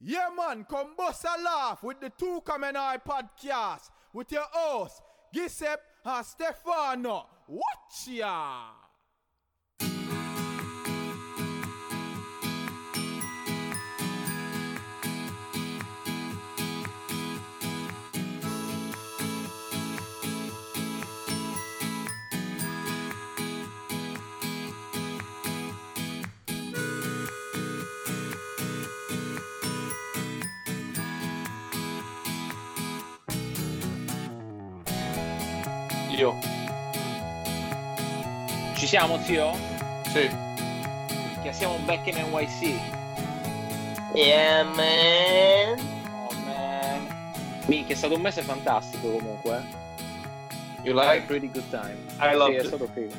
Yeah, man, come bust a laugh with the Two Common Eye podcast with your host, Giuseppe and Stefano. Watch ya! Ci siamo, zio? Sì. Che siamo back in NYC. Yeah, man. Oh, man. Minchia, è stato un mese fantastico comunque. You Like pretty good time. I loved sì, è it. stato figo.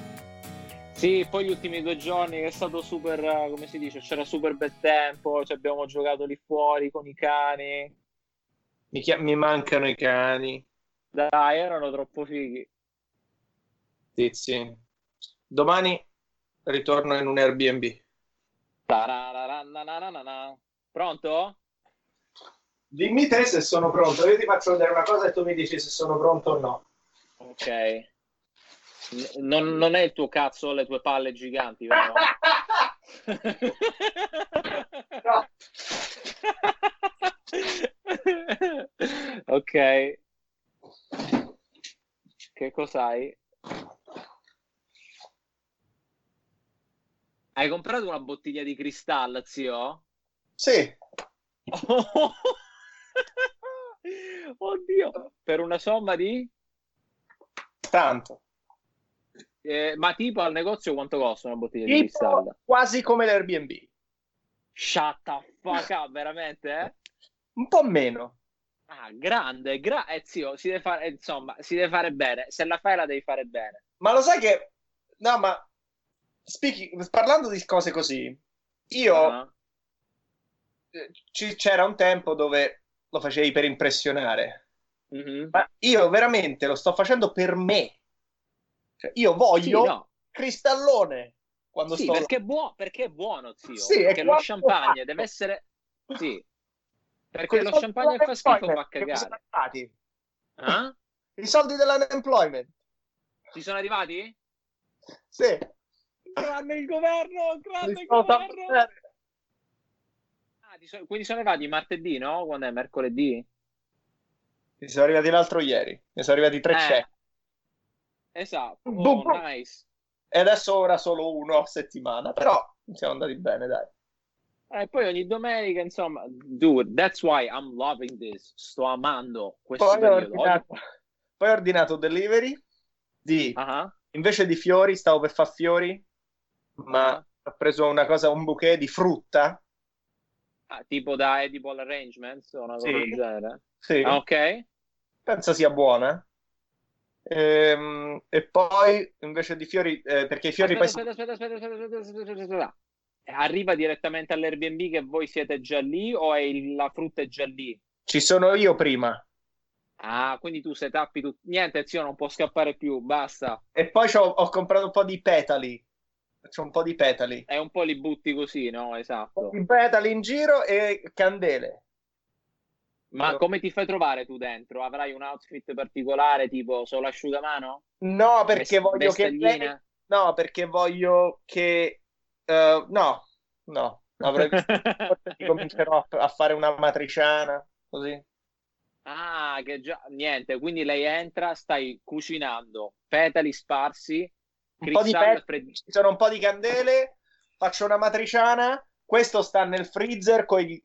Sì, poi gli ultimi due giorni è stato super, eh, come si dice, c'era super bel tempo, ci abbiamo giocato lì fuori con i cani. Mi, chia- mi mancano i cani. Dai, erano troppo fighi. Tizi. Domani ritorno in un Airbnb. Pronto? Dimmi te se sono pronto. Io ti faccio vedere una cosa e tu mi dici se sono pronto o no. Ok. Non, non è il tuo cazzo le tue palle giganti, vero? No. ok. Che cos'hai? Hai comprato una bottiglia di cristallo, zio? Sì. Oddio, per una somma di... Tanto. eh, ma tipo al negozio quanto costa una bottiglia di Tipo cristallo? quasi come l'Airbnb. Shut the fuck up, veramente? Eh? Un po' meno. Ah, grande, gra- eh, zio, si deve fare, insomma, si deve fare bene. Se la fai la devi fare bene. Ma lo sai che... No, ma... speaking- Parlando di cose così, io... Ah, eh, ci- c'era un tempo dove lo facevi per impressionare. mhm. Ma io veramente lo sto facendo per me. Cioè, io voglio Sì, no. cristallone quando Sì, sto perché è, buo- perché è buono, zio. Sì, perché lo champagne fatto. deve essere... Sì. Perché lo champagne fa schifo mi sono cagare. Ah? I soldi dell'unemployment. Ci sono arrivati? Sì. Grande il governo, grande Mi il governo. Ah, ti so- quindi sono arrivati martedì, no? Quando è? Mercoledì? Mi sono arrivati l'altro ieri. Mi sono arrivati tre Eh. check. Esatto. Boom, Oh, boom. nice. E adesso ora solo uno a settimana. Però siamo andati bene, dai. E Eh, poi ogni domenica, insomma, dude, that's why I'm loving this. Sto amando questo Poi ho, periodo. ordinato, poi ho ordinato delivery di, Ah, invece di fiori, stavo per fare fiori, ma ho preso una cosa, un bouquet di frutta. ah, tipo da Edible Arrangements o una cosa Sì. del genere. Sì. Ah, ok. penso sia buona. Ehm, E, poi invece di fiori, eh, perché i fiori Aspetta, poi aspetta, aspetta, aspetta, aspetta, aspetta, aspetta, aspetta, aspetta. Arriva direttamente all'Airbnb che voi siete già lì o è il- la frutta è già lì? ci sono io prima. Ah, quindi tu se tappi tutto. Niente, zio, non può scappare più, basta. E poi c'ho- ho comprato un po' di petali. C'ho un po' di petali. E un po' li butti così, no? Esatto. di petali in giro e candele. Ma come ti fai trovare tu dentro? Avrai un outfit particolare, tipo solo asciugamano? No, perché Ves- voglio che lei- No, perché voglio che eh, no, no, avrei comincerò a fare una matriciana, così. Ah, che già niente, quindi lei entra, stai cucinando, petali sparsi, Un po' di fred- ci sono un po' di candele, faccio una matriciana. Questo sta nel freezer con i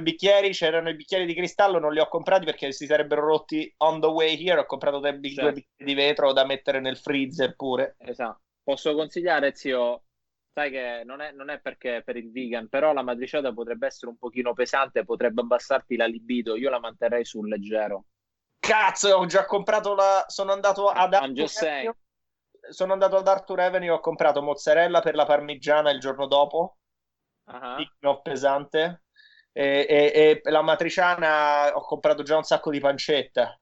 bicchieri. C'erano i bicchieri di cristallo, non li ho comprati perché si sarebbero rotti on the way here. Ho comprato dei bic- Certo. due bicchieri di vetro da mettere nel freezer pure. Esatto. Posso consigliare, zio, sai che non è, non è perché per il vegan, però la matriciata potrebbe essere un pochino pesante, potrebbe abbassarti la libido. Io la manterrei sul leggero. Cazzo, ho già comprato la. Sono andato ad I'm just saying. Sono andato ad Arthur Avenue e ho comprato mozzarella per la parmigiana il giorno dopo. No, pesante. E, e- e la matriciana ho comprato già un sacco di pancetta.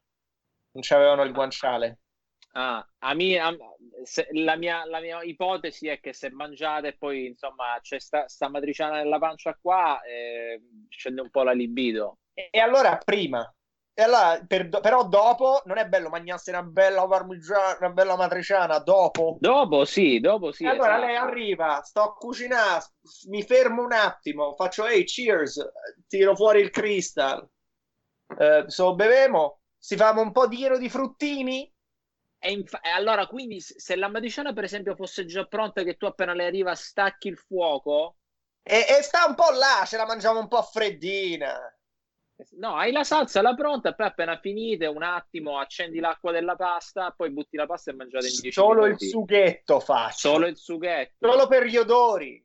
Non c'avevano il guanciale. Ah, a mia, a- se- la, mia, la mia ipotesi è che se mangiate poi insomma c'è sta, sta matriciana nella pancia qua, eh, scende un po' la libido. E, e allora prima. E allora, per- però dopo non è bello mangiarsi una bella parmigiana, una bella matriciana dopo. Dopo sì, dopo sì. E allora esatto. lei arriva, sto a cucinare, mi fermo un attimo, faccio hey cheers, tiro fuori il crystal, eh, so bevemo, si fa un po' di pieno di fruttini. E, e allora, quindi, se la matriciana, per esempio, fosse già pronta, che tu appena le arriva stacchi il fuoco, E, e sta un po' là, ce la mangiamo un po' freddina. No, hai la salsa là pronta, poi appena finite, un attimo, accendi l'acqua della pasta, poi butti la pasta e mangiate in 10 Solo il sughetto faccio. Solo il sughetto. Solo per gli odori.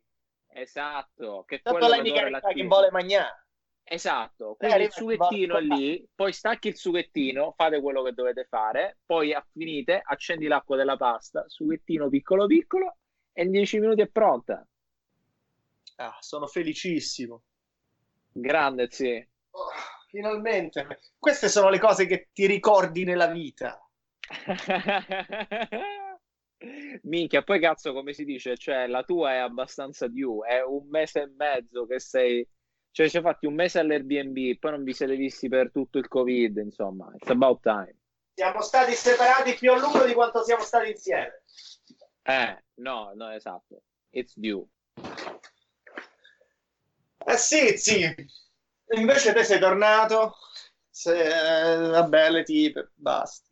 Esatto, che Tanto lei sa che lattiero. vuole mangiare. Esatto, Eh, quindi il arriva il sughettino lì, poi stacchi il sughettino, fate quello che dovete fare, poi finite, accendi l'acqua della pasta, sughettino piccolo piccolo e in 10 minuti è pronta. Ah, sono felicissimo. Grande, sì. Oh, finalmente. Queste sono le cose che ti ricordi nella vita. Minchia, poi cazzo, come si dice, cioè la tua è abbastanza due, è un mese e mezzo che sei, cioè ci hai fatti un mese all'Airbnb, poi non vi siete visti per tutto il Covid, insomma, it's about time. Siamo stati separati più a lungo di quanto siamo stati insieme. Eh, no, no, esatto, it's due. Eh sì, sì. Invece te sei tornato. Se... eh, Vabbè, le tipe, basta.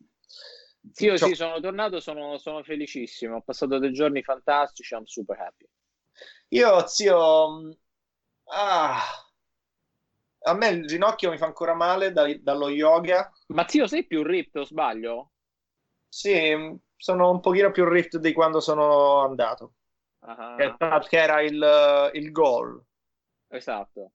Io Ciao. sì, sono tornato, sono, sono felicissimo, ho passato dei giorni fantastici, I'm super happy. Io, zio... mh, Ah. A me il ginocchio mi fa ancora male da- dallo yoga. Ma zio, sei più ripped o sbaglio? Sì, mh, sono un pochino più ripped di quando sono andato. Che che era il, il goal. esatto.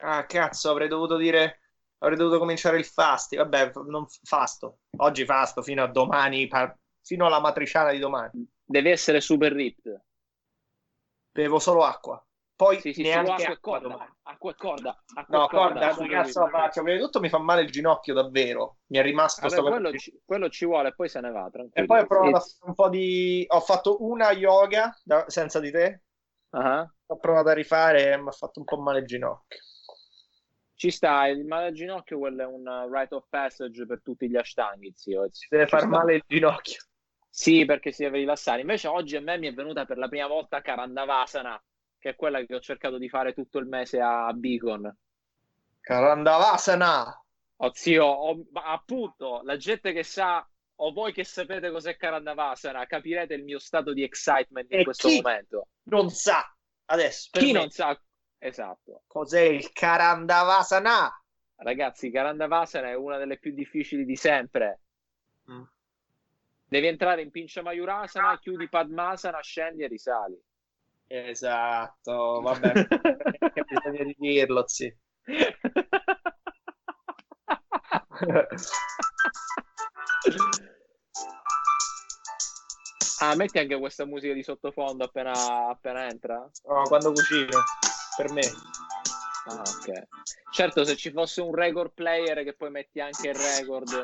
Ah, cazzo, avrei dovuto dire... Avrei dovuto cominciare il fasti. Vabbè, non fasto. Oggi fasto fino a domani, pa- fino alla matriciana di domani. Devi essere super ripped. Bevo solo acqua. Poi Sì, sì, neanche acqua e acqua corda. domani. Acqua e corda. Acqua No, e corda, che cazzo la faccio? Prima di tutto mi fa male il ginocchio, davvero. Mi è rimasto Vabbè, sto quello, ci, quello ci vuole, poi se ne va, tranquillo. E poi ho provato a fare un po' di... Ho fatto una yoga da- senza di te. Ah, Ho provato a rifare e mi ha fatto un po' male il ginocchio. Ci sta, il male al ginocchio, quello è un uh, rite of passage per tutti gli ashtanghi, zio. It's- Deve far sta. male il ginocchio. Sì, perché si deve rilassare. Invece oggi a me mi è venuta per la prima volta Karandavasana, che è quella che ho cercato di fare tutto il mese a Beacon. Karandavasana. Oh, zio, ma appunto, la gente che sa, o voi che sapete cos'è Karandavasana, capirete il mio stato di excitement in E questo chi? momento. Non sa adesso per Chi me, non sa, esatto. cos'è il Karandavasana. Ragazzi, Karandavasana è una delle più difficili di sempre. Mm. Devi entrare in Pincha Mayurasana, chiudi Padmasana, scendi e risali. Esatto, vabbè. Che bisogna di dirlo, sì. Ah, metti anche questa musica di sottofondo appena, appena entra? No, quando cucino, per me. Ah, ok. Certo, se ci fosse un record player che poi metti anche il record.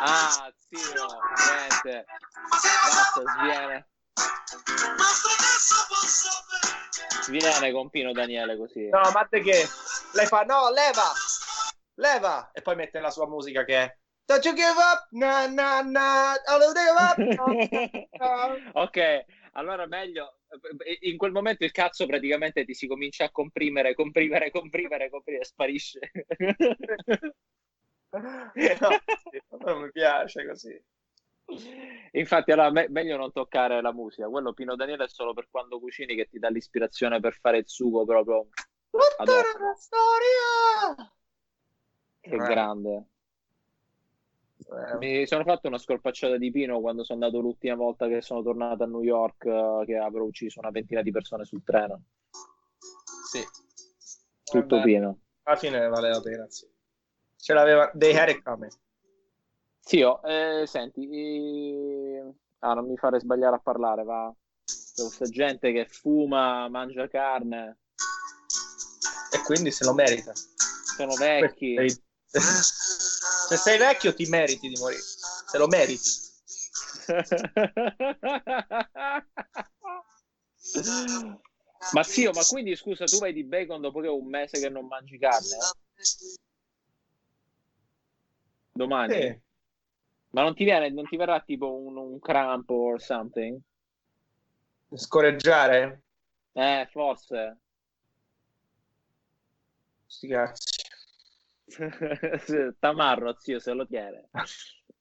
Ah, zio, niente. Basta, sviene. Sviene con Pino Daniele così. No, ma te che? Lei fa, no, leva, leva. E poi mette la sua musica che è Don't you give up, na na na, don't give up. ok, allora meglio. In quel momento il cazzo praticamente ti si comincia a comprimere, comprimere, comprimere, comprimere, sparisce. no, non mi piace così. Infatti, allora me- meglio non toccare la musica. Quello Pino Daniele è solo per quando cucini che ti dà l'ispirazione per fare il sugo proprio. Tutta una storia. Che grande. Eh, Mi sono fatto una scorpacciata di Pino quando sono andato l'ultima volta che sono tornato a New York, eh, che avrò ucciso una ventina di persone sul treno. sì. Tutto Vabbè, pieno. Alla fine vale la pena, sì. Ce l'aveva, they had it coming. Zio, eh, senti, eh, ah, non mi fare sbagliare a parlare, va. C'è questa gente che fuma, mangia carne. E quindi se lo merita. sono vecchi. Se sei vecchio ti meriti di morire, se lo meriti. ma zio, ma quindi scusa, tu vai di bacon dopo che è un mese che non mangi carne? Domani? Sì. Ma non ti, viene, non ti verrà tipo un, un crampo or something? Scorreggiare? Eh, forse. Sti cazzi. Tamarro, zio, se lo tiene.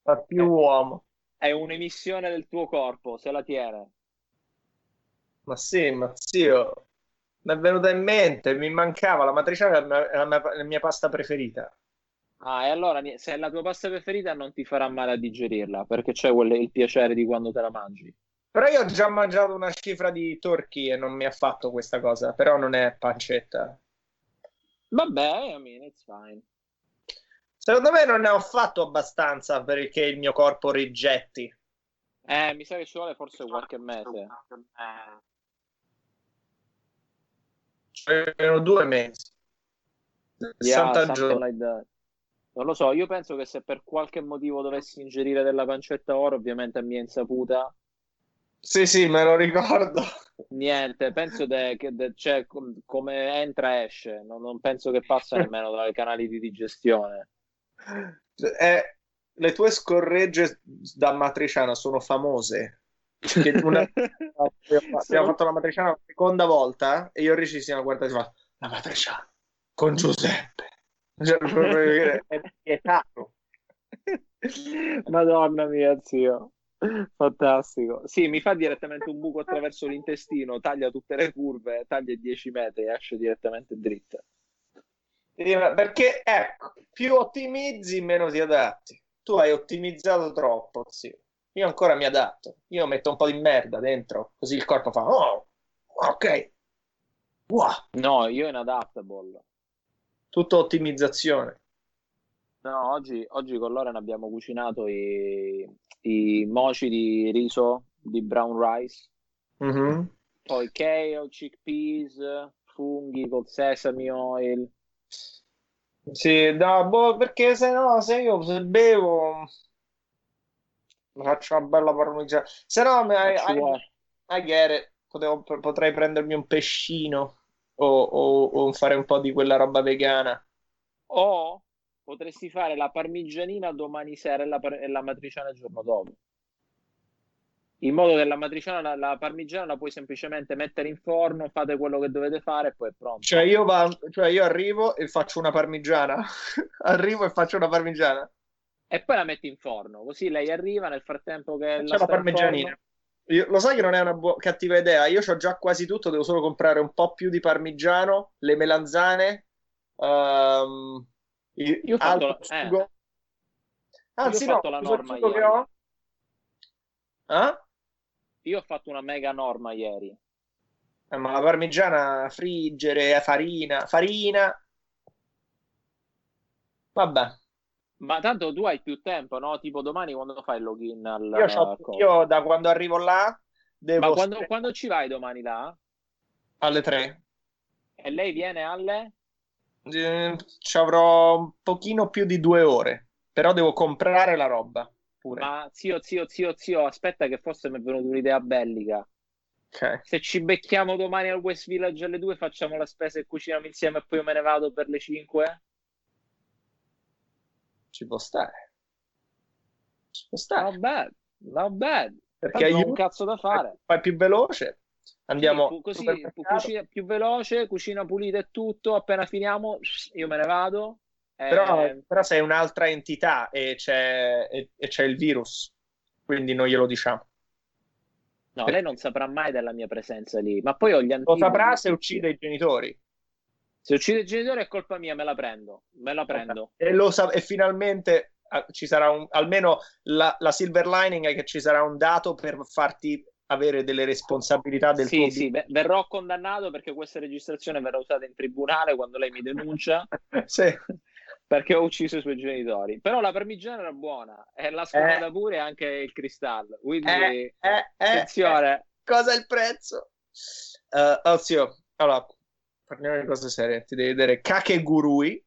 Fa più uomo. È un'emissione del tuo corpo, se la tiene. Ma sì, ma zio, mi è venuta in mente, mi mancava la matriciana, è la mia, è la mia- pasta preferita. Ah, e allora se è la tua pasta preferita non ti farà male a digerirla, perché c'è quel- il piacere di quando te la mangi. Però io ho già mangiato una cifra di torchi e non mi ha fatto questa cosa, però non è pancetta. Vabbè, I mean, it's fine. Secondo me non ne ho fatto abbastanza perché il mio corpo rigetti. Eh, mi sa che ci vuole forse qualche mese. Erano due mesi. Yeah, 60 something giorni. like that. Non lo so, io penso che se per qualche motivo dovessi ingerire della pancetta ora, ovviamente a mia insaputa, Sì, sì, me lo ricordo. niente, penso de- che de- cioè, com- come entra esce, non, non penso che passa nemmeno dai canali di digestione. Eh, le tue scorregge da matriciana sono famose. Una- abbiamo fatto la matriciana la seconda volta e io e Ricci siamo guardati fa la matriciana con Giuseppe. Cioè, è vietato. Madonna mia, zio. Fantastico. Sì, mi fa direttamente un buco attraverso l'intestino, taglia tutte le curve, taglia 10 metri e esce direttamente dritta. Perché ecco, più ottimizzi, meno ti adatti. Tu hai ottimizzato troppo, sì. Io ancora mi adatto. Io metto un po' di merda dentro, così il corpo fa, oh, ok. Wow, No, io inadaptable. tutto ottimizzazione. No, oggi, oggi con Loren abbiamo cucinato i, i moci di riso di brown rice, Mhm. poi kale, chickpeas, funghi col sesame oil. Sì, no, boh, perché se no, se io se bevo, mi faccio una bella parmigiana. Se no, I, I-. I get it. Potevo- potrei prendermi un pescino o, o- o fare un po' di quella roba vegana. O potresti fare la parmigianina domani sera e la, e la matriciana il giorno dopo. In modo che la matriciana, la, la parmigiana la puoi semplicemente mettere in forno, fate quello che dovete fare e poi è pronto. Cioè io, va- cioè io arrivo e faccio una parmigiana. Arrivo e faccio una parmigiana. E poi la metti in forno, così lei arriva nel frattempo che C'è la la parmigianina. Io- lo sai che non è una buo- cattiva idea? Io ho già quasi tutto, devo solo comprare un po' più di parmigiano, le melanzane, ehm, il- Io ho fatto la- eh. Anzi, Io ho no, fatto la uso il norma sugo che ho. Ah? Io ho fatto una mega norma ieri. Eh, ma la parmigiana, friggere, farina, farina. Vabbè, Ma tanto tu hai più tempo, no? Tipo domani quando fai il login al io, io da quando arrivo là devo Ma quando, quando ci vai domani là? alle 3. E lei viene alle? Eh, ci avrò un pochino più di due ore, però devo comprare la roba pure. Ma zio, zio, zio, zio, aspetta che forse mi è venuta un'idea bellica. Ok. Se ci becchiamo domani al West Village alle 2, facciamo la spesa e cuciniamo insieme e poi io me ne vado per le 5? Ci può stare. Ci può stare. Not bad, not bad. Perché aiuta, un cazzo da fare. fai più veloce. Andiamo Sì, così cucina più veloce, cucina pulita e tutto. Appena finiamo, io me ne vado. Eh, Però, però sei un'altra entità e c'è, e- e c'è il virus, quindi non glielo diciamo. no, lei non saprà mai della mia presenza lì. Ma poi ho gli Lo antidoti. saprà se uccide i genitori. Se uccide il genitore è colpa mia, me la prendo. Me la prendo. E, lo sa- e finalmente ah, ci sarà un, almeno la, la silver lining è che ci sarà un dato per farti avere delle responsabilità del Sì, tuo sì, ve- verrò condannato perché questa registrazione verrà usata in tribunale quando lei mi denuncia Sì. Perché ho ucciso i suoi genitori. Però la parmigiana era buona e la sfumata Eh. pure anche il cristallo. Quindi, Eh, eh, eh, attenzione. cosa è il prezzo? Uh, oh, zio, allora, parliamo di cose serie. Ti devi vedere Kakegurui,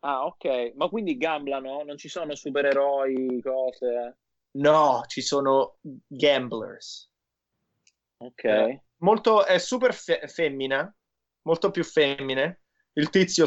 Ah, ok. Ma quindi gamblano? Non ci sono supereroi, cose? No, ci sono gamblers. Ok. Eh, molto, è super fe- femmina, molto più femmine. Il tizio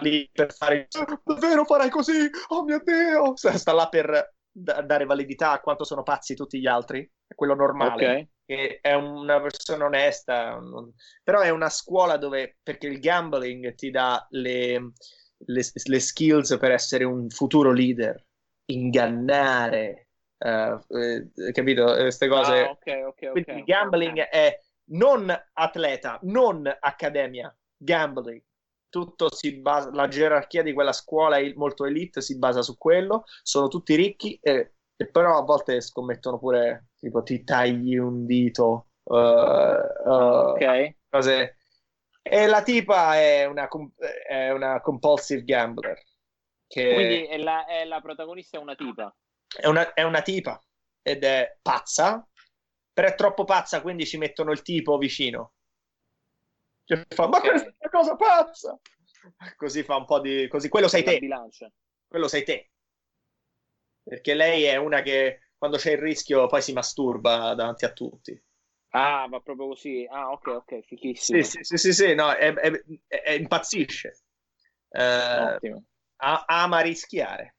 lì per fare davvero farai così? Oh mio Dio! Sta, sta là per da- dare validità a quanto sono pazzi tutti gli altri. È quello normale. Ok. Che è una persona onesta, non- però è una scuola dove, perché il gambling ti dà le, le- le skills per essere un futuro leader, ingannare, eh, eh, capito? Queste cose. Ah, ok, ok, ok. Quindi il gambling è non atleta, non accademia, gambling. Tutto si basa, la gerarchia di quella scuola è molto elite si basa su quello, sono tutti ricchi, e, e però a volte scommettono pure, tipo ti tagli un dito, uh, uh, Ok. cose. E la tipa è una, è una compulsive gambler, che Quindi è la, è la protagonista è una tipa. è una, è una tipa ed è pazza, però è troppo pazza, quindi ci mettono il tipo vicino. Che fa, ma Ok. Cosa pazza! Così fa un po' di... Così, quello sei te, bilancia. quello sei te. Perché lei è una che quando c'è il rischio poi si masturba davanti a tutti. Ah, va proprio così. Ah, ok, ok, fichissimo. Sì, sì, sì, sì, sì, no, è, è- è- è- impazzisce. Eh, Ottimo. a- ama rischiare.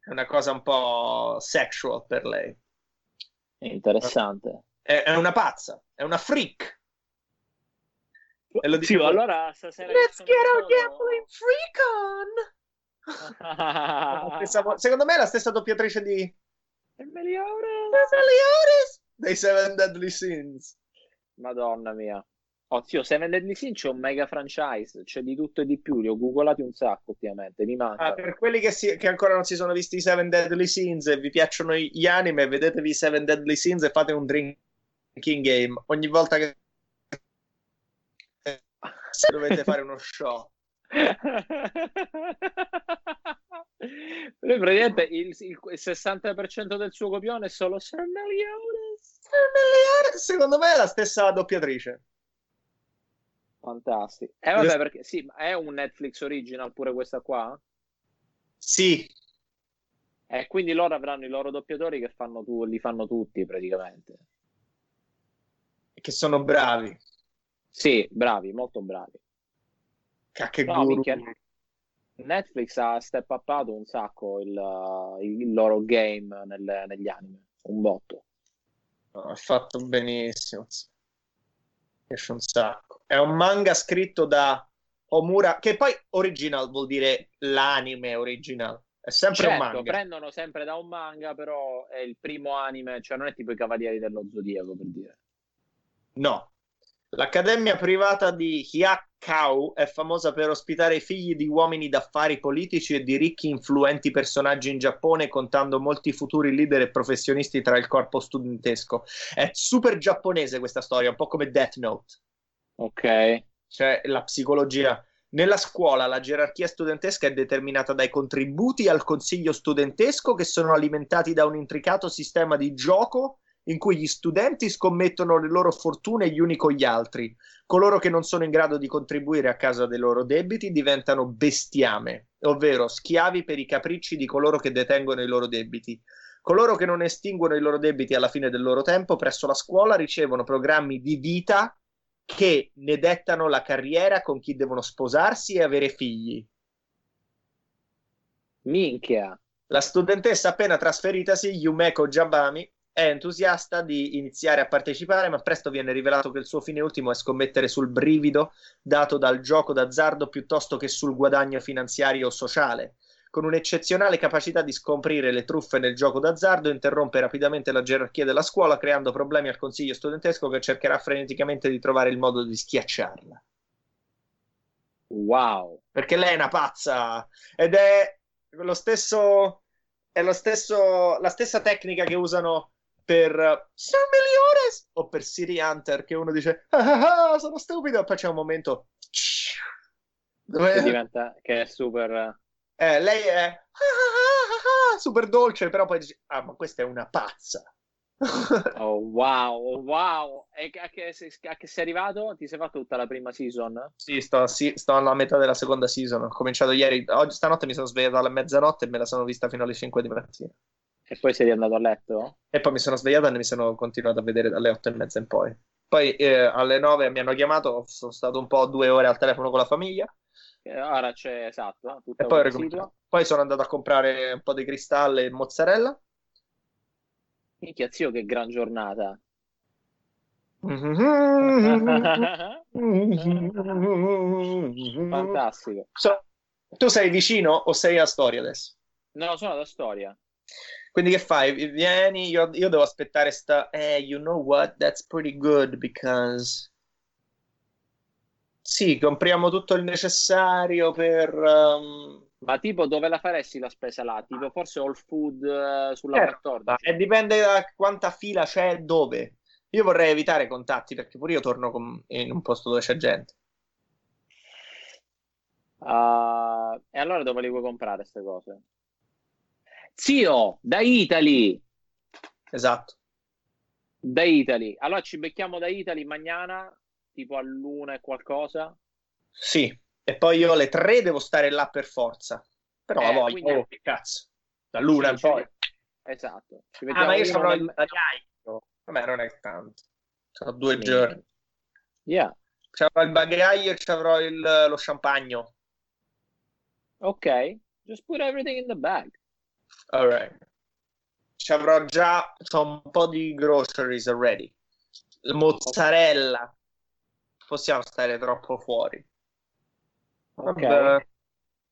È una cosa un po' sexual per lei. Interessante. È, è una pazza, è una freak. E lo Sì, dico- allora stasera Let's get our solo- gambling freak on! La stessa- secondo me è la stessa doppiatrice di Il migliore. Meliodas dei Seven Deadly Sins. Madonna mia. Oh, zio, Seven Deadly Sin c'è un mega franchise, c'è di tutto e di più, li ho googolati un sacco ultimamente, mi manca. Ah, per quelli che, si- che ancora non si sono visti i Seven Deadly Sins e vi piacciono gli anime, vedetevi i Seven Deadly Sins e fate un drinking game. Ogni volta che dovete fare uno show. Lui praticamente il, il- il 60% del suo copione è solo Sir Meliodas. Secondo me è la stessa doppiatrice. Fantastico. Eh vabbè, perché sì, ma è un Netflix original pure questa qua? Sì, E quindi loro avranno i loro doppiatori che fanno tu, li fanno tutti praticamente. che sono bravi. Sì, bravi, molto bravi. Cacche No, guru. minchia. Netflix ha step upato un sacco il, uh, il loro game nel- negli anime, un botto. No, ha fatto benissimo. Piace un sacco. È un manga scritto da Omura, che poi original vuol dire l'anime original. È sempre un Certo, manga. prendono sempre da un manga, però è il primo anime, cioè non è tipo i Cavalieri dello Zodiaco per dire. No. L'accademia privata di Hyakkou è famosa per ospitare i figli di uomini d'affari politici e di ricchi influenti personaggi in Giappone, contando molti futuri leader e professionisti tra il corpo studentesco. È super giapponese questa storia, un po' come Death Note. Ok. cioè la psicologia. Nella scuola la gerarchia studentesca è determinata dai contributi al consiglio studentesco che sono alimentati da un intricato sistema di gioco in cui gli studenti scommettono le loro fortune gli uni con gli altri. Coloro che non sono in grado di contribuire a causa dei loro debiti diventano bestiame, ovvero schiavi per i capricci di coloro che detengono i loro debiti. Coloro che non estinguono i loro debiti alla fine del loro tempo presso la scuola ricevono programmi di vita che ne dettano la carriera con chi devono sposarsi e avere figli. Minchia. La studentessa appena trasferitasi, Yumeko Jabami, è entusiasta di iniziare a partecipare, ma presto viene rivelato che il suo fine ultimo è scommettere sul brivido dato dal gioco d'azzardo piuttosto che sul guadagno finanziario o sociale. Con un'eccezionale capacità di scoprire le truffe nel gioco d'azzardo, interrompe rapidamente la gerarchia della scuola, creando problemi al consiglio studentesco che cercherà freneticamente di trovare il modo di schiacciarla. Wow. perché lei è una pazza ed è lo stesso è lo stesso la stessa tecnica che usano per Sir Meliodas o per City Hunter che uno dice ah, ah, ah, sono stupido e poi c'è un momento Che dove diventa che è super eh, lei è ah, ah, ah, ah, super dolce però poi dice ah ma questa è una pazza Oh, wow, oh, wow. E a che, a che sei arrivato? Ti sei fatto tutta la prima season? Sì, sto, sì, sto alla metà della seconda season. Ho cominciato ieri. Oggi stanotte mi sono svegliato alla mezzanotte e me la sono vista fino alle 5 di mattina. E poi sei andato a letto? E poi mi sono svegliato e mi sono continuato a vedere dalle 8 e mezza in poi. Poi eh, alle 9 mi hanno chiamato, sono stato un po' due ore al telefono con la famiglia. Eh, ora c'è esatto. E poi, poi sono andato a comprare un po' di cristalli e mozzarella. Minchia, zio, che gran giornata. Fantastico. So, tu sei vicino o sei a Storia adesso? No, sono da Storia. Quindi che fai? Vieni, io, io devo aspettare sta... Eh, you know what? That's pretty good because... Sì, compriamo tutto il necessario per... Um... Ma tipo dove la faresti la spesa là? Tipo forse All Food uh, sulla eh, 14? E dipende da quanta fila c'è dove. Io vorrei evitare contatti perché pure io torno con... in un posto dove c'è gente. Uh, e allora dove le vuoi comprare queste cose? Zio, da Italy. Esatto. Da Italy. Allora ci becchiamo da Italy mañana, tipo all'una e qualcosa. Sì, e poi io alle tre devo stare là per forza. Però eh, voglio, quindi... oh, che cazzo. Dall'una in poi. Esatto. ah, ma io avrò il bagaglio. Vabbè, non è tanto. Sono due sì. giorni. Yeah. C'avrò il bagaglio e c'avrò il, lo champagne. Ok. Just put everything in the bag. Alright. Ci avrò già un po' di groceries already. Mozzarella. Possiamo stare troppo fuori. Ok.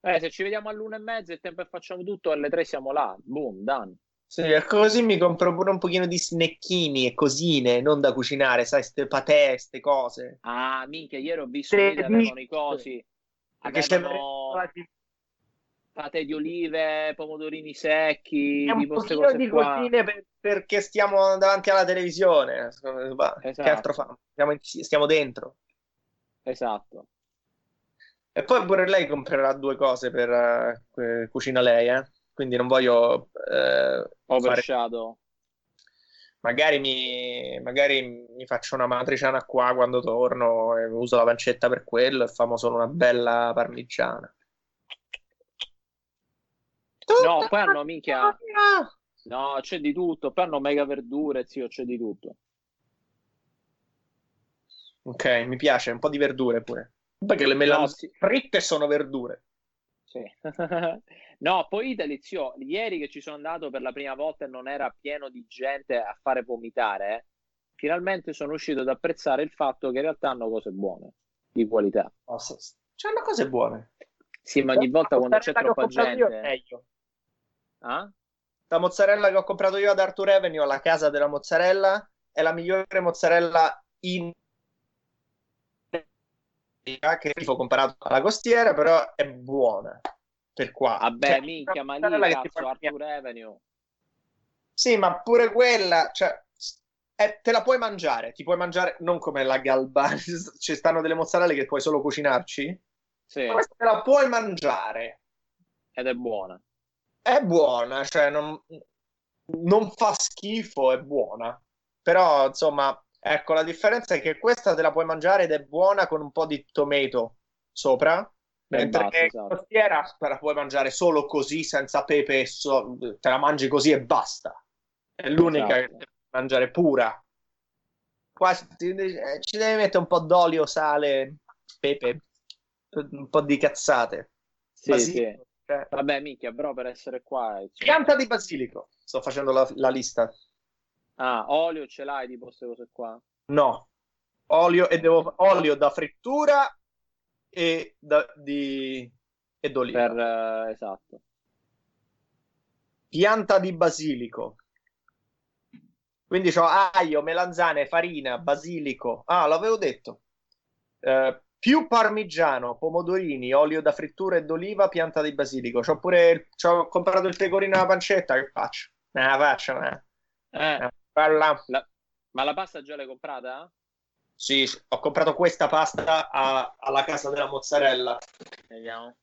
Eh, se ci vediamo all'una e mezza, il tempo e facciamo tutto, alle tre siamo là. Boom, done. Sì, così mi compro pure un pochino di snecchini e cosine, non da cucinare, sai, ste patè, ste cose. Ah, minchia, ieri ho visto che avevano i cosi. Perché avevano... c'è Pate di olive, pomodorini secchi, un po' di qua. per, perché stiamo davanti alla televisione. Esatto. Che altro fa? Stiamo, stiamo, dentro. Esatto. E poi pure lei comprerà due cose per uh, cucina lei, eh? Quindi non voglio uh, overshadow. Magari mi, magari mi faccio una matriciana qua quando torno e uso la pancetta per quello e famo solo una bella parmigiana. No, poi hanno minchia. No, c'è di tutto. Poi hanno mega verdure, zio, c'è di tutto. Ok, mi piace, un po' di verdure pure. Perché le melanzane no, sì. fritte sono verdure. Sì. no, poi Italy, zio, ieri che ci sono andato per la prima volta e non era pieno di gente a fare vomitare, eh, finalmente sono riuscito ad apprezzare il fatto che in realtà hanno cose buone, di qualità. Oh, c'hanno cose buone. Sì, ma ogni volta quando c'è troppa gente... Io, meglio. Ah? La mozzarella che ho comprato io ad Arthur Avenue, la casa della mozzarella, è la migliore mozzarella in che ho comparato alla costiera, però è buona per qua. Vabbè, cioè, minchia, ma lì cazzo, Arthur Avenue. Sì, ma pure quella, cioè, è, te la puoi mangiare, ti puoi mangiare non come la galbani, ci stanno delle mozzarelle che puoi solo cucinarci. Sì. Ma questa te la puoi mangiare. Ed è buona è buona, cioè non, non fa schifo, è buona. Però, insomma, ecco, la differenza è che questa te la puoi mangiare ed è buona con un po' di tomato sopra. Mentre basta, esatto. la costiera te la puoi mangiare solo così, senza pepe, so, te la mangi così e basta. È l'unica esatto. che devi mangiare pura. Qua ci devi mettere un po' d'olio, sale, pepe, un po' di cazzate. Sì, sì. Eh. Vabbè, minchia, però per essere qua... Cioè... Pianta di basilico. Sto facendo la, la, lista. Ah, olio ce l'hai di queste cose qua? No. Olio, e devo, olio da frittura e, da, di, e d'oliva. Per, uh, esatto. Pianta di basilico. Quindi ho aglio, melanzane, farina, basilico. Ah, l'avevo detto. Uh, più parmigiano, pomodorini, olio da frittura e d'oliva, pianta di basilico. C'ho pure c'ho comprato il pecorino alla pancetta, che faccio? Non la faccio, eh. eh. La... Ma la pasta già l'hai comprata? Sì, ho comprato questa pasta a... alla casa della mozzarella. Vediamo.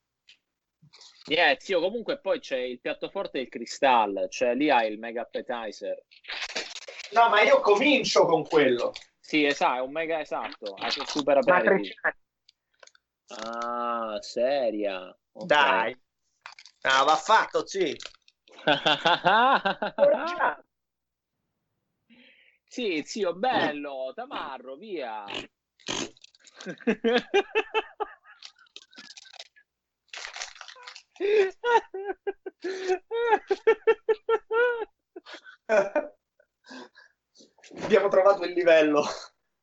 Yeah, zio, comunque poi c'è il piatto forte e il cristallo, cioè lì hai il mega appetizer. No, ma io comincio con quello. Sì, esatto, è un mega esatto. È un super aperitivo. Ah, seria. Ok. Dai. No, va fatto, sì. sì, zio, bello, tamarro, via. Abbiamo trovato il livello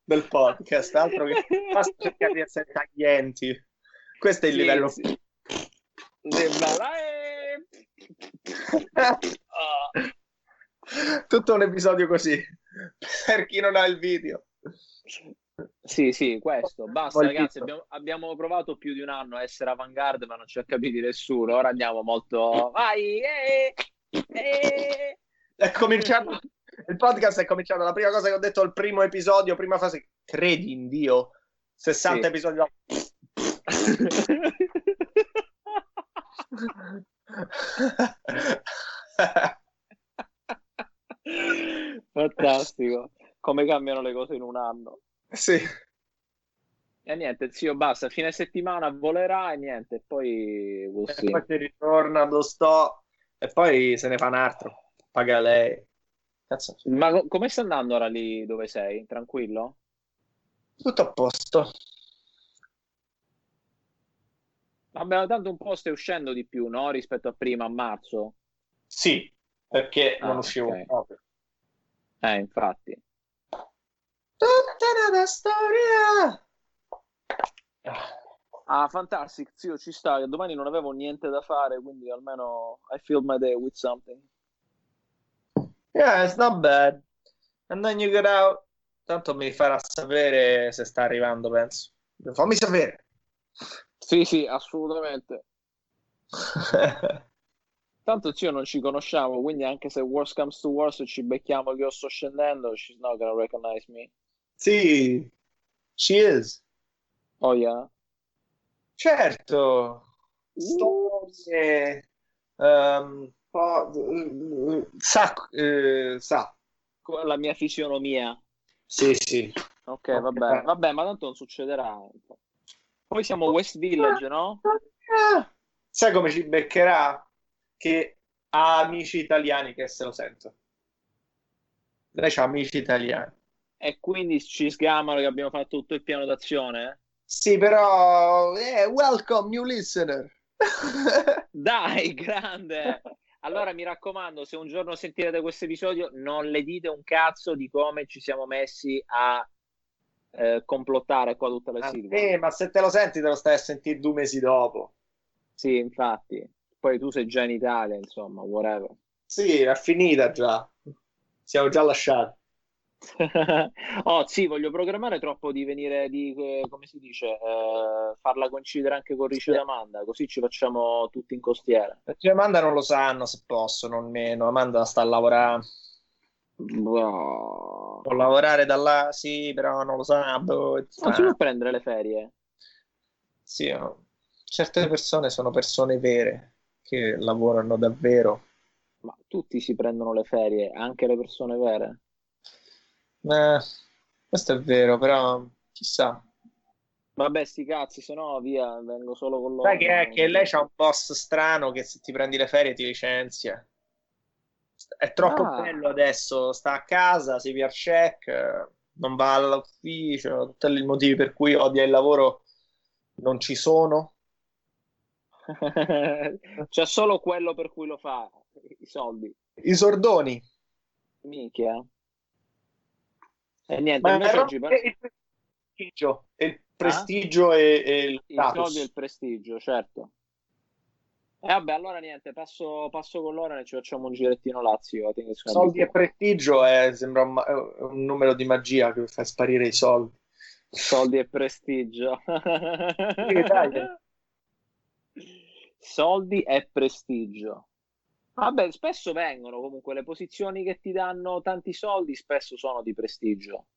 del podcast, altro che basta cercare di essere taglienti. Questo è il Sì, livello. sì. Tutto un episodio così. Per chi non ha il video. Sì, sì, questo. Basta, Voglio- ragazzi. Abbiamo, abbiamo provato più di un anno a essere avanguard, ma non ci ha capiti nessuno. Ora andiamo molto. Vai! eh, eh. È cominciato. Il podcast è cominciato. La prima cosa che ho detto al primo episodio, prima fase, credi in Dio. 60 Sì. episodi dopo. Fantastico. Come cambiano le cose in un anno. sì. E niente, zio, basta. Fine settimana volerà e niente. Poi we'll E poi si ritorna, lo sto. E poi se ne fa un altro. Paga lei. Cazzo. Ma co- come sta andando ora lì dove sei? Tranquillo? Tutto a posto. Vabbè, tanto un po' stai uscendo di più, no? Rispetto a prima, a marzo. Sì, perché Ah, non uscivo ok. proprio. Eh, infatti. Tutta una storia. Ah, fantastic, zio, ci sta. Domani non avevo niente da fare, quindi almeno I filled my day with something. Yeah, it's not bad. And then you get out. Tanto mi farà sapere se sta arrivando, penso. Fammi sapere. Sì, sì, assolutamente. Tanto zio non ci conosciamo, quindi anche se worst comes to worst ci becchiamo che io sto scendendo, she's not gonna recognize me. sì, she is. Oh yeah? Certo. Storie. ehm, po- eh, sa, eh, sa. Con La mia fisionomia. Sì, sì. Ok, Ok. vabbè, vabbè, ma tanto non succederà. Poi siamo West Village, no? Ah, sai come ci beccherà? Che ha amici italiani che se lo sentono. Lei ha amici italiani. E quindi ci sgamano che abbiamo fatto tutto il piano d'azione? Sì, però eh, welcome new listener. Dai, grande! Allora mi raccomando, se un giorno sentirete questo episodio, non le dite un cazzo di come ci siamo messi a eh, complottare qua tutta la Ah, sigla. eh, ma se te lo senti te lo stai a sentire due mesi dopo. Sì, infatti. Poi tu sei già in Italia, insomma, whatever. Sì, è finita già. Siamo già lasciati. oh, sì, voglio programmare troppo di venire di, eh, come si dice, eh, farla coincidere anche con Riccio Sì. Amanda, così ci facciamo tutti in costiera. Perché Amanda non lo sanno se possono, o meno. Amanda sta a lavorare. Boh. Può lavorare da là, sì, però non lo sa. boh, Non si può prendere le ferie. Sì, no. certe persone sono persone vere che lavorano davvero. Ma tutti si prendono le ferie, anche le persone vere. Eh, questo è vero, però chissà. Vabbè, sti cazzi, se no via, vengo solo con loro. Sai che è che lei c'ha un boss strano che se ti prendi le ferie ti licenzia. È troppo Ah. bello adesso, sta a casa, si via check, non va all'ufficio, tutti i motivi per cui odia il lavoro non ci sono. C'è solo quello per cui lo fa, i soldi. I sordoni. Minchia. E niente, Ma invece oggi e il prestigio, e il prestigio e, e il status. soldi e il prestigio, certo. E vabbè, allora niente, passo, passo con loro e ci facciamo un girettino Lazio. Soldi e prestigio è, sembra un, un numero di magia che fa sparire i soldi. Soldi e prestigio. Soldi e prestigio. Vabbè, spesso vengono comunque le posizioni che ti danno tanti soldi, spesso sono di prestigio.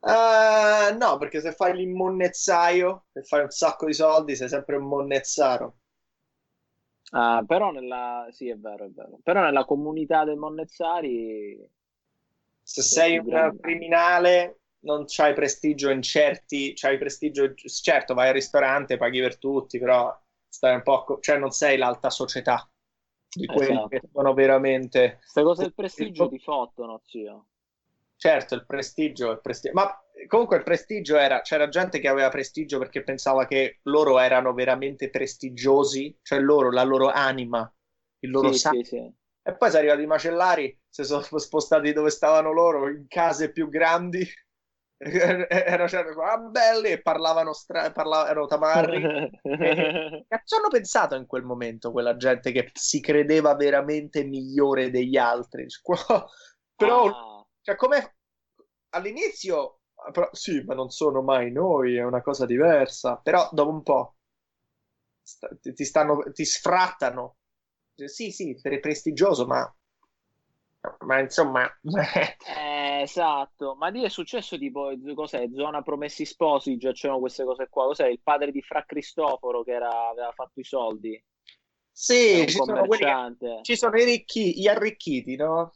Eh, no, perché se fai l'immonezzaio e fai un sacco di soldi, sei sempre un monnezzaro. Ah, però nella... Sì, è vero, è vero. Però nella comunità dei Monnezzari Se sei un criminale non c'hai prestigio in certi, c'hai prestigio, certo vai al ristorante, paghi per tutti, però stai un po', cioè non sei l'alta società di quelli esatto. che sono veramente... Queste cose del prestigio ti fottono, zio. Certo, il prestigio, il prestigio, ma comunque il prestigio era, c'era gente che aveva prestigio perché pensava che loro erano veramente prestigiosi, cioè loro, la loro anima, il loro sì, sangue. Sì, sì. E poi sono arrivati i macellari, si sono spostati dove stavano loro, in case più grandi, erano cioè, ah, belli e parlavano, stra- parlavano erano tamarri. Cazzo hanno pensato in quel momento quella gente che si credeva veramente migliore degli altri? Però, ah. cioè, come all'inizio, però, sì, ma non sono mai noi, è una cosa diversa. Però dopo un po' st- ti, stanno, ti sfrattano. Sì, sì, per prestigioso, ma ma insomma eh, esatto ma lì è successo tipo cos'è? Zona promessi sposi già c'erano queste cose qua. Cos'è? Il padre di Fra Cristoforo che era, aveva fatto i soldi. Sì ci sono, che, ci sono, i ricchi gli arricchiti no?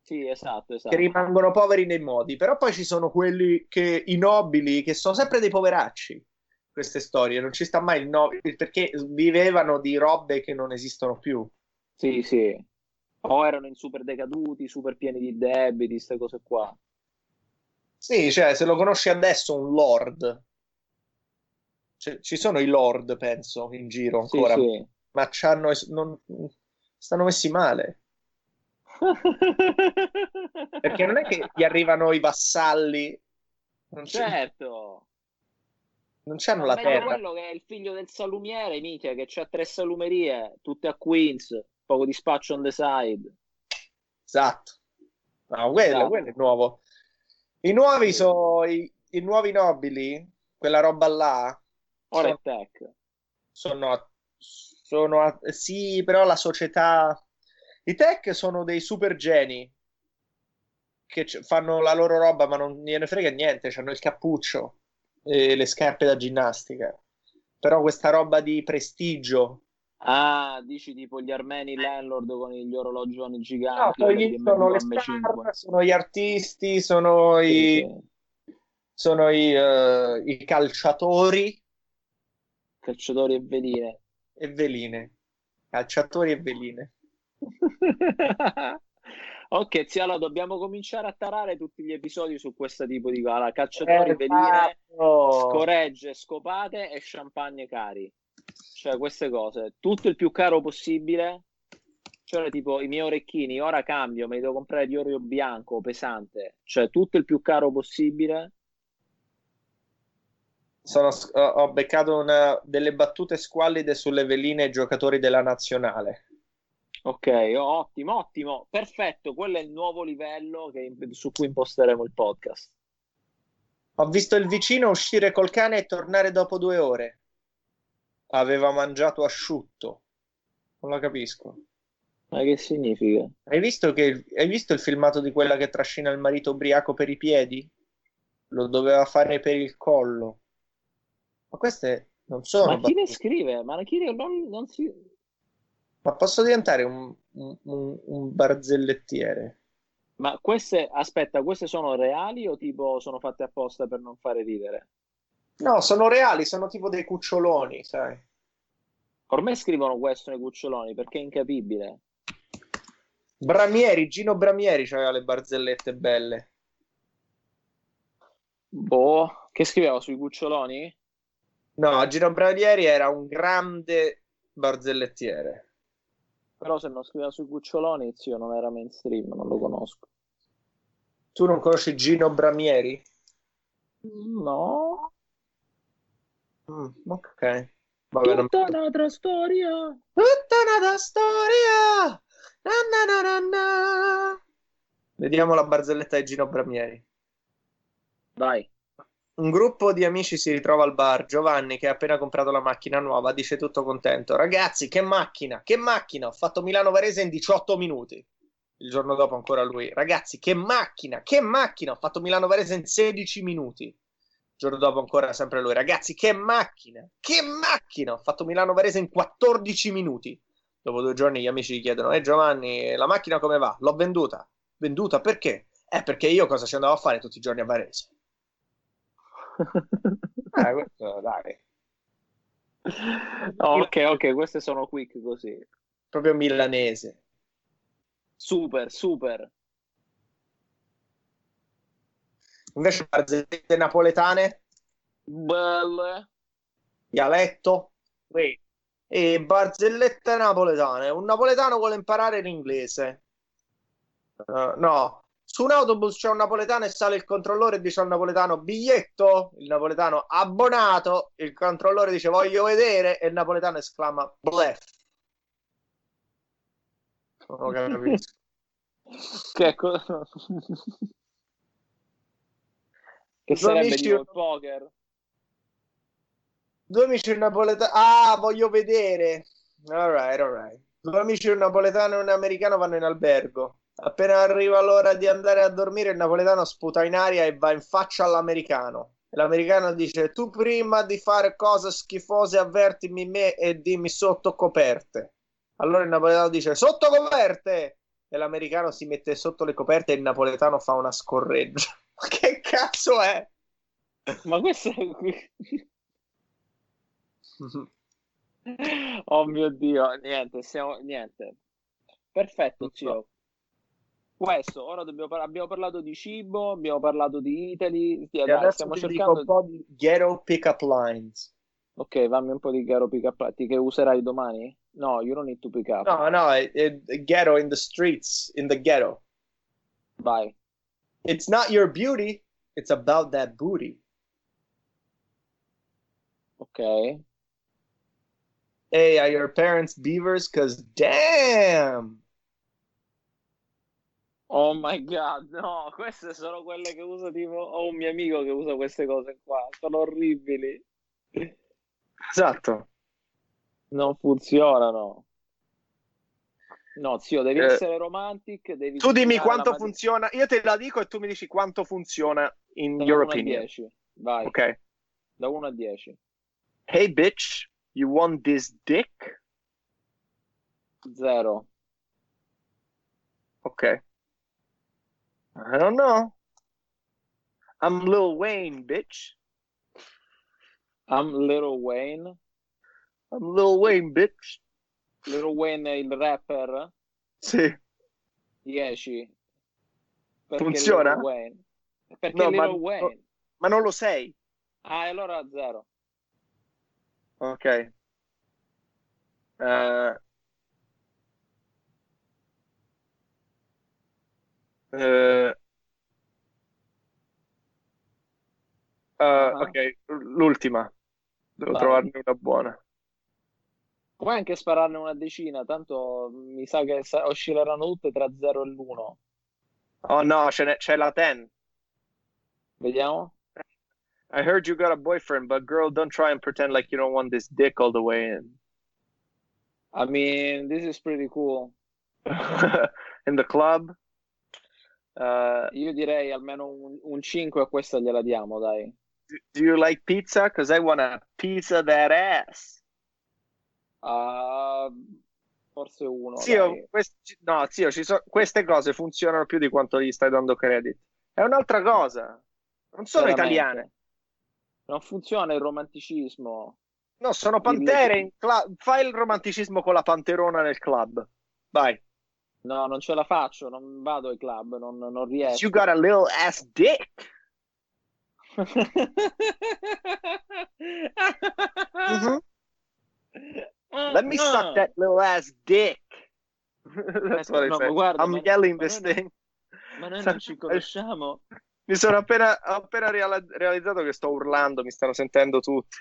sì esatto, esatto. Che rimangono poveri nei modi però poi ci sono quelli che i nobili che sono sempre dei poveracci queste storie. Non ci sta mai il nobile perché vivevano di robe che non esistono più. Sì sì o erano in super decaduti, super pieni di debiti, queste cose qua. Sì, cioè, se lo conosci adesso un lord. Cioè, ci sono i lord, penso, in giro ancora. Sì, sì. Ma c'hanno, non, stanno messi male. Perché non è che gli arrivano i vassalli. Non certo. Non c'hanno la terra. quello che è il figlio del salumiere, mica, che ha tre salumerie, tutte a Queens poco di spaccio on the side. Esatto. No, quello, esatto. quello è nuovo. I nuovi sono i, i, nuovi nobili, quella roba là. Ora sono, tech. Sono, sono, sì, però la società. I tech sono dei super geni che fanno la loro roba, ma non gliene frega niente. Hanno il cappuccio e le scarpe da ginnastica. Però questa roba di prestigio Ah, dici tipo gli armeni landlord con gli orologioni giganti. No, poi sono le star, sono gli artisti, sono i, sì. sono i, uh, i calciatori. Calciatori e veline. E veline. Calciatori e veline. ok, zia, allora dobbiamo cominciare a tarare tutti gli episodi su questo tipo di allora, calciatori, eh, veline, scoregge, scopate e champagne cari cioè queste cose, tutto il più caro possibile. Cioè, tipo i miei orecchini, ora cambio, me li devo comprare di oro bianco, pesante, cioè tutto il più caro possibile. Sono, ho beccato una, delle battute squallide sulle veline ai giocatori della nazionale. Ok, ottimo, ottimo, perfetto. Quello è il nuovo livello che, su cui imposteremo il podcast. Ho visto il vicino uscire col cane e tornare dopo due ore aveva mangiato asciutto. Non la capisco. Ma che significa? Hai visto, che, hai visto il filmato di quella che trascina il marito ubriaco per i piedi? Lo doveva fare per il collo. Ma queste non sono. Ma chi ne scrive? Ma chi ne... non, non si... Ma posso diventare un, un, un, barzellettiere? Ma queste, aspetta, queste sono reali o tipo sono fatte apposta per non fare ridere? No, sono reali, sono tipo dei cuccioloni, sai. Ormai scrivono questo nei cuccioloni perché è incapibile. Bramieri, Gino Bramieri aveva le barzellette belle. Boh, che scriveva sui cuccioloni? No, Gino Bramieri era un grande barzellettiere. Però se non scriveva sui cuccioloni, zio, non era mainstream, non lo conosco. Tu non conosci Gino Bramieri? No. Mm, ok. Vabbè, Tutta non... un'altra storia. Tutta un'altra storia. Na, na, na, Vediamo la barzelletta di Gino Bramieri. Vai. Un gruppo di amici si ritrova al bar. Giovanni, che ha appena comprato la macchina nuova, dice tutto contento: Ragazzi, che macchina! Che macchina! Ho fatto Milano-Varese in 18 minuti. Il giorno dopo ancora lui: Ragazzi, che macchina! Che macchina! Ho fatto Milano-Varese in 16 minuti giorno dopo ancora sempre lui, ragazzi, che macchina, che macchina, ho fatto Milano-Varese in 14 minuti. Dopo due giorni gli amici gli chiedono, eh Giovanni, la macchina come va? L'ho venduta. Venduta perché? Eh, perché io cosa ci andavo a fare tutti i giorni a Varese? Eh, questo, dai. Oh, ok, ok, queste sono quick così. Proprio milanese. Super, super. Invece barzellette napoletane, Belle. dialetto. E barzellette napoletane. Un napoletano vuole imparare l'inglese. Uh, no, su un autobus c'è un napoletano e sale il controllore e dice al napoletano biglietto. Il napoletano abbonato. Il controllore dice voglio vedere. E il napoletano esclama blef. Non capisco. Che cosa? che Due sarebbe amici- il poker. Due amici napoletani. Ah, voglio vedere. Alright, alright. Due amici, un napoletano e un americano, vanno in albergo. Appena arriva l'ora di andare a dormire, il napoletano sputa in aria e va in faccia all'americano. L'americano dice: Tu prima di fare cose schifose, avvertimi me e dimmi sotto coperte. Allora il napoletano dice: Sotto coperte! E l'americano si mette sotto le coperte e il napoletano fa una scorreggia. Ma che cazzo è? Ma questo è... Oh mio Dio, niente, siamo... niente. Perfetto, zio. Questo, ora dobbiamo par- abbiamo parlato di cibo, abbiamo parlato di Italy, sì, dai, stiamo cercando... un po' di ghetto pick-up lines. Ok, fammi un po' di Garo Pick Up Platti che userai domani? No, you don't need to pick up. No, no, it, it- ghetto in the streets, in the ghetto. Vai. It's not your beauty, it's about that booty. Ok. Hey, are your parents beavers? Cause damn! Oh my god, no, queste sono quelle che usa tipo... Oh, Ho un mio amico che usa queste cose qua, sono orribili. Esatto. Non funzionano. No, zio, devi Eh, essere romantic, devi Tu dimmi quanto funziona, io te la dico e tu mi dici quanto funziona in da your 1 a opinion. 10. Vai, Ok. da 1 a 10. Hey bitch, you want this dick? 0. Okay. I don't know. I'm Lil Wayne, bitch. I'm Little Wayne. I'm Lil Wayne, bitch. Little Wayne il rapper. Sì. 10. Perché Funziona? Little Wayne? Perché No, ma- Little Wayne? Ma non lo sei. Ah, allora 0. Ok. Eh, eh, Ah. ok, l'ultima. Devo Vai. trovarne una buona. Puoi anche spararne una decina, tanto mi sa che oscilleranno tutte tra 0 e l'1. Oh no, ce n'è- c'è la 10. Vediamo? I heard you got a boyfriend, but girl, don't try and pretend like you don't want this dick all the way in. I mean, this is pretty cool. in the club. Uh, Io direi almeno un, un 5 a questa gliela diamo, dai. do, do you like pizza? Because I want a pizza that ass. Ah, forse uno, Zio, questi- no, zio, ci so- queste cose funzionano più di quanto gli stai dando credit. È un'altra cosa. Non sono Veramente. italiane. Non funziona il romanticismo. No, sono pantere in club. Fai il romanticismo con la panterona nel club. Vai. No, non ce la faccio, non vado ai club, non, non riesco. You got a little ass dick. Mhm. Let me suck that little ass dick. That's what I No, said. ma guarda, I'm ma- yelling ma this noi- thing. Ma noi non ci conosciamo. Mi sono appena, appena reala- realizzato che sto urlando, mi stanno sentendo tutti.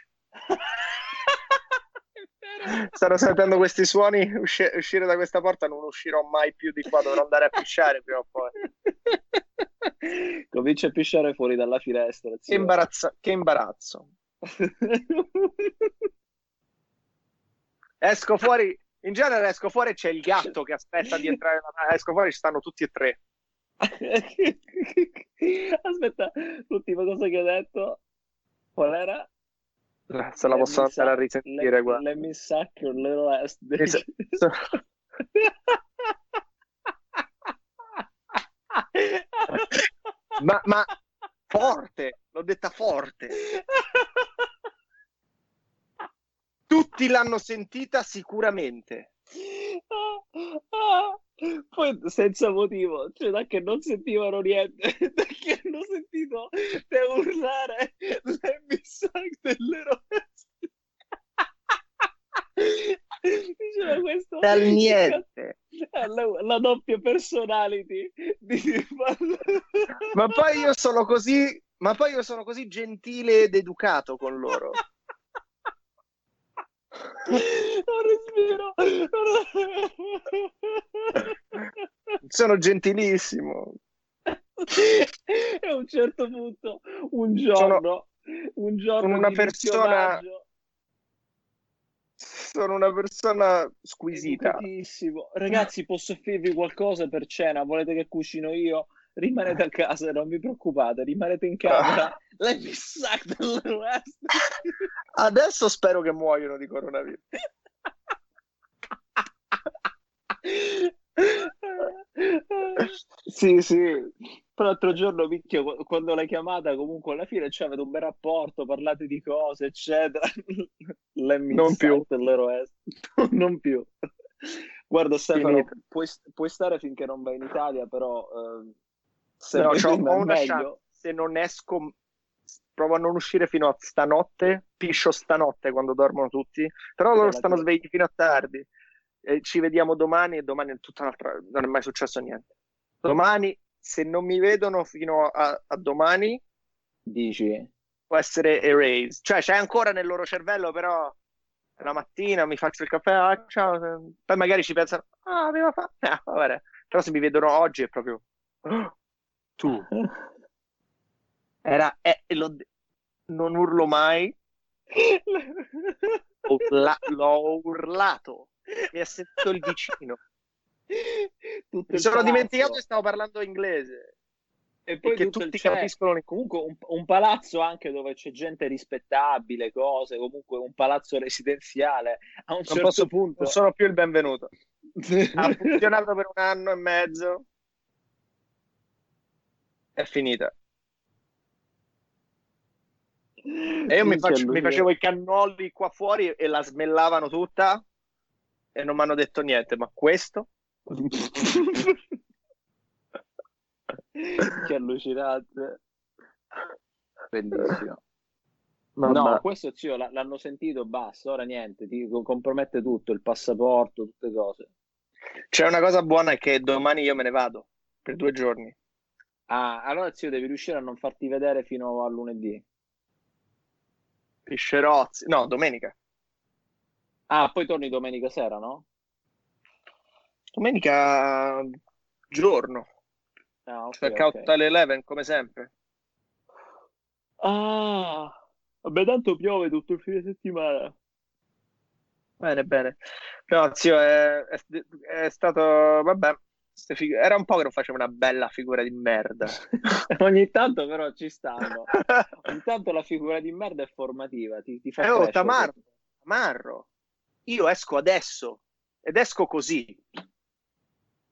Stanno sentendo questi suoni usci- uscire da questa porta, non uscirò mai più di qua, dovrò andare a pisciare prima o poi. Comincia a pisciare fuori dalla finestra. Che, zio. imbarazzo, che imbarazzo. Esco fuori, in genere esco fuori e c'è il gatto che aspetta di entrare. nella- Esco fuori, ci stanno tutti e tre. Aspetta, l'ultima cosa che ho detto qual era? Se la posso andare a risentire, let, guarda. let me suck your little ass ma, ma forte, l'ho detta forte. Tutti l'hanno sentita sicuramente. Poi senza motivo, cioè da che non sentivano niente, da che hanno sentito te urlare let me suck dell'eroe. Diceva questo Dal niente. la, la doppia personality di... Ma poi io sono così, ma poi io sono così gentile ed educato con loro. Non respiro. Sono gentilissimo. E a un certo punto, un giorno, un giorno sono una persona Sono una persona squisita. Ragazzi, posso offrirvi qualcosa per cena? Volete che cucino io? Rimanete a casa, non vi preoccupate, rimanete in camera. Let me little ass. Adesso spero che muoiono di coronavirus. Sì, sì. Poi l'altro giorno, Picchio, qu- quando l'hai chiamata, comunque alla fine cioè, avete un bel rapporto, parlate di cose, eccetera. Let me Non più. Non più. Guarda, Stefano, puoi, puoi stare finché non vai in Italia, però eh, se No, prima ho una meglio. chance. Se non esco, provo a non uscire fino a stanotte. Piscio stanotte quando dormono tutti. Però loro stanno svegli fino a tardi. E ci vediamo domani e domani è tutta un'altra. Non è mai successo niente. Domani, se non mi vedono fino a, a domani, Dici? può essere erased. Cioè, c'è ancora nel loro cervello, però la mattina mi faccio il caffè, ah, ciao. Poi magari ci pensano, ah, aveva fatto. Vabbè. Però se mi vedono oggi è proprio. "Oh, tu. Era. eh, de- non urlo mai. Urla- l'ho urlato. Mi ha sentito il vicino. Tutto Mi il sono palazzo. dimenticato che stavo parlando inglese. E poi che tutti cioè, capiscono comunque un, un palazzo anche dove c'è gente rispettabile, cose, comunque un palazzo residenziale. A un Non certo posso- punto Non sono più il benvenuto. Ha funzionato per un anno e mezzo. È finita. E io mi, faccio- mi facevo i cannoli qua fuori e la smellavano tutta e non mi hanno detto niente, ma questo che allucinante. Bellissimo. Vabbè. No, questo zio l'hanno sentito, basta, ora niente, ti co- compromette tutto, il passaporto, tutte cose. C'è una cosa buona è che domani io me ne vado per due giorni. Ah, allora zio devi riuscire a non farti vedere fino a lunedì. Piscerozzi. No, domenica. Ah, poi torni domenica sera, no? Domenica giorno. Ah, ok, Perché ok. 8 alle 11 come sempre. Ah, vabbè, tanto piove tutto il fine settimana. Bene, bene. No, zio, è, è- è stato... Vabbè, fig- era un po' che non facevo una bella figura di merda. Ogni tanto però ci stanno. Ogni tanto la figura di merda è formativa, ti, ti fa Eh, oh. Tamarro, Tamarro, io esco adesso ed esco così.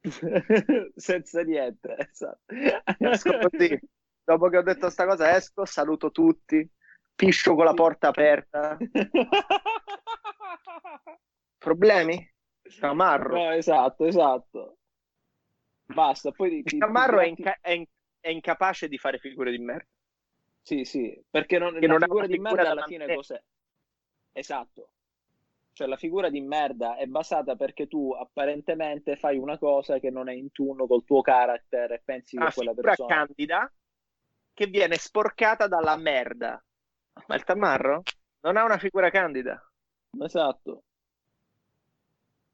Senza niente, esatto. Esco così. Dopo che ho detto sta cosa, esco, saluto tutti, piscio con la porta aperta. Problemi? Tamarro. No, esatto, esatto. Basta, poi ti, Il ti- ti è, inca- è in- è incapace di fare figure di merda. Sì, sì, perché non, Che la non figura una di figura merda da alla fine cos'è? Esatto. Cioè la figura di merda è basata perché tu apparentemente fai una cosa che non è in tuno col tuo character e pensi che Una quella figura persona... candida che viene sporcata dalla merda. Ma il Tamarro non ha una figura candida. Esatto.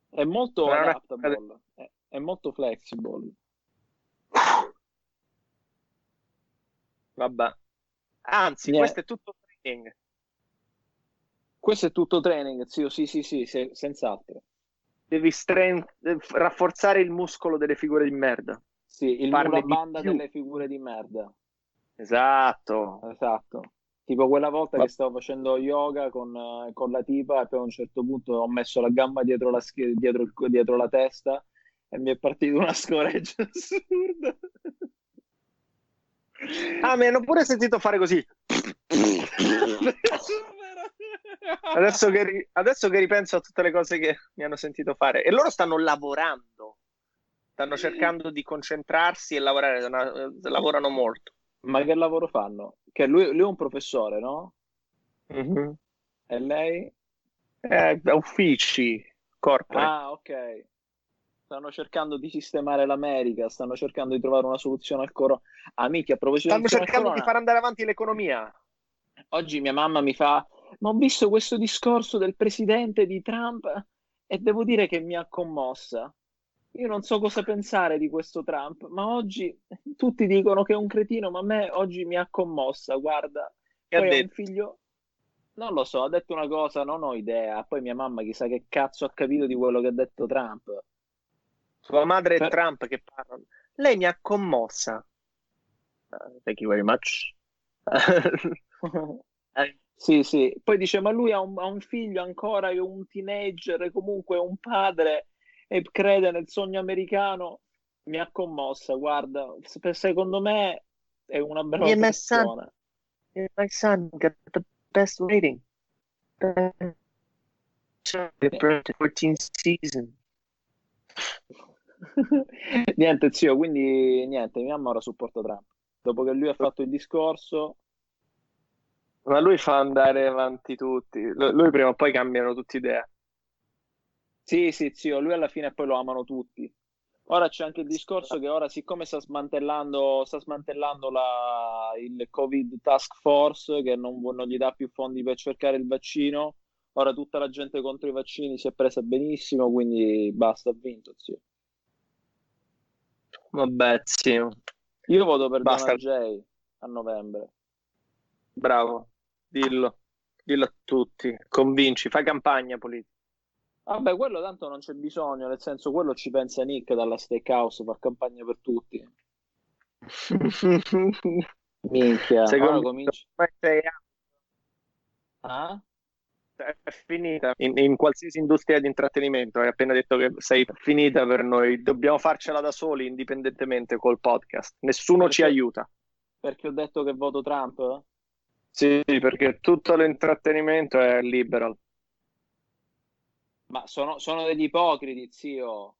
È molto Non è una- è, è molto flexible. Vabbè. Anzi, Niente. questo è tutto training. Questo è tutto training, zio, sì, sì, sì, se- senz'altro. Devi stre- rafforzare il muscolo delle figure di merda. Sì, il di banda più. delle figure di merda. Esatto. Esatto. Tipo quella volta Ma- che stavo facendo yoga con, eh, con la tipa e poi a un certo punto ho messo la gamba dietro la, dietro il- dietro la testa e mi è partita una scoreggia assurda. Ah, mi hanno pure sentito fare così. Adesso che, adesso che ripenso a tutte le cose che mi hanno sentito fare. E loro stanno lavorando. Stanno cercando di concentrarsi e lavorare. Lavorano molto. Ma che lavoro fanno? Che lui, lui è un professore, no? Mhm. E lei? Eh, uffici, corporate. Ah, ok. Stanno cercando di sistemare l'America, stanno cercando di trovare una soluzione al corona. Ah, minchia, a proposito Stanno di cercando di corona, far andare avanti l'economia. oggi mia mamma mi fa, ma ho visto questo discorso del presidente di Trump e devo dire che mi ha commossa. Io non so cosa pensare di questo Trump, ma oggi tutti dicono che è un cretino, ma a me oggi mi ha commossa, guarda. Che Poi ha un detto? figlio, non lo so, ha detto una cosa, non ho idea. Poi mia mamma chissà che cazzo ha capito di quello che ha detto Trump. Sua madre e Per- Trump che parlano. Lei mi ha commossa. Uh, thank you very much. Eh, Sì, sì. Poi dice, ma lui ha un, ha un figlio ancora, è un teenager, comunque è un padre e crede nel sogno americano. Mi ha commossa, guarda, se- secondo me è una bella Yeah, my son. persona. my son got the best rating. The 14th season. Niente, zio, quindi niente, mia mamma ora supporta Trump. Dopo che lui ha fatto il discorso, Ma lui fa andare avanti tutti. Lu- Lui prima o poi cambiano tutti idea. sì, sì, zio, lui alla fine poi lo amano tutti. Ora c'è anche il discorso che ora, siccome sta smantellando, sta smantellando la- il Covid Task Force, che non, non gli dà più fondi per cercare il vaccino, ora tutta la gente contro i vaccini si è presa benissimo, quindi basta, ha vinto, zio. Vabbè, zio. Io voto per Basta. Donald J a novembre. Bravo. Dillo. Dillo a tutti. Convinci. Fai campagna politica. Vabbè, quello tanto non c'è bisogno, nel senso quello ci pensa Nick dalla Steakhouse, fa campagna per tutti. Minchia, Secondo ora me cominci... sei Ah? È finita in, in qualsiasi industria di intrattenimento. Hai appena detto che sei finita per noi. Dobbiamo farcela da soli, indipendentemente col podcast. Nessuno ci Perché? aiuta. Perché ho detto che voto Trump? Sì, perché tutto l'intrattenimento è liberal. Ma sono, sono degli ipocriti, zio.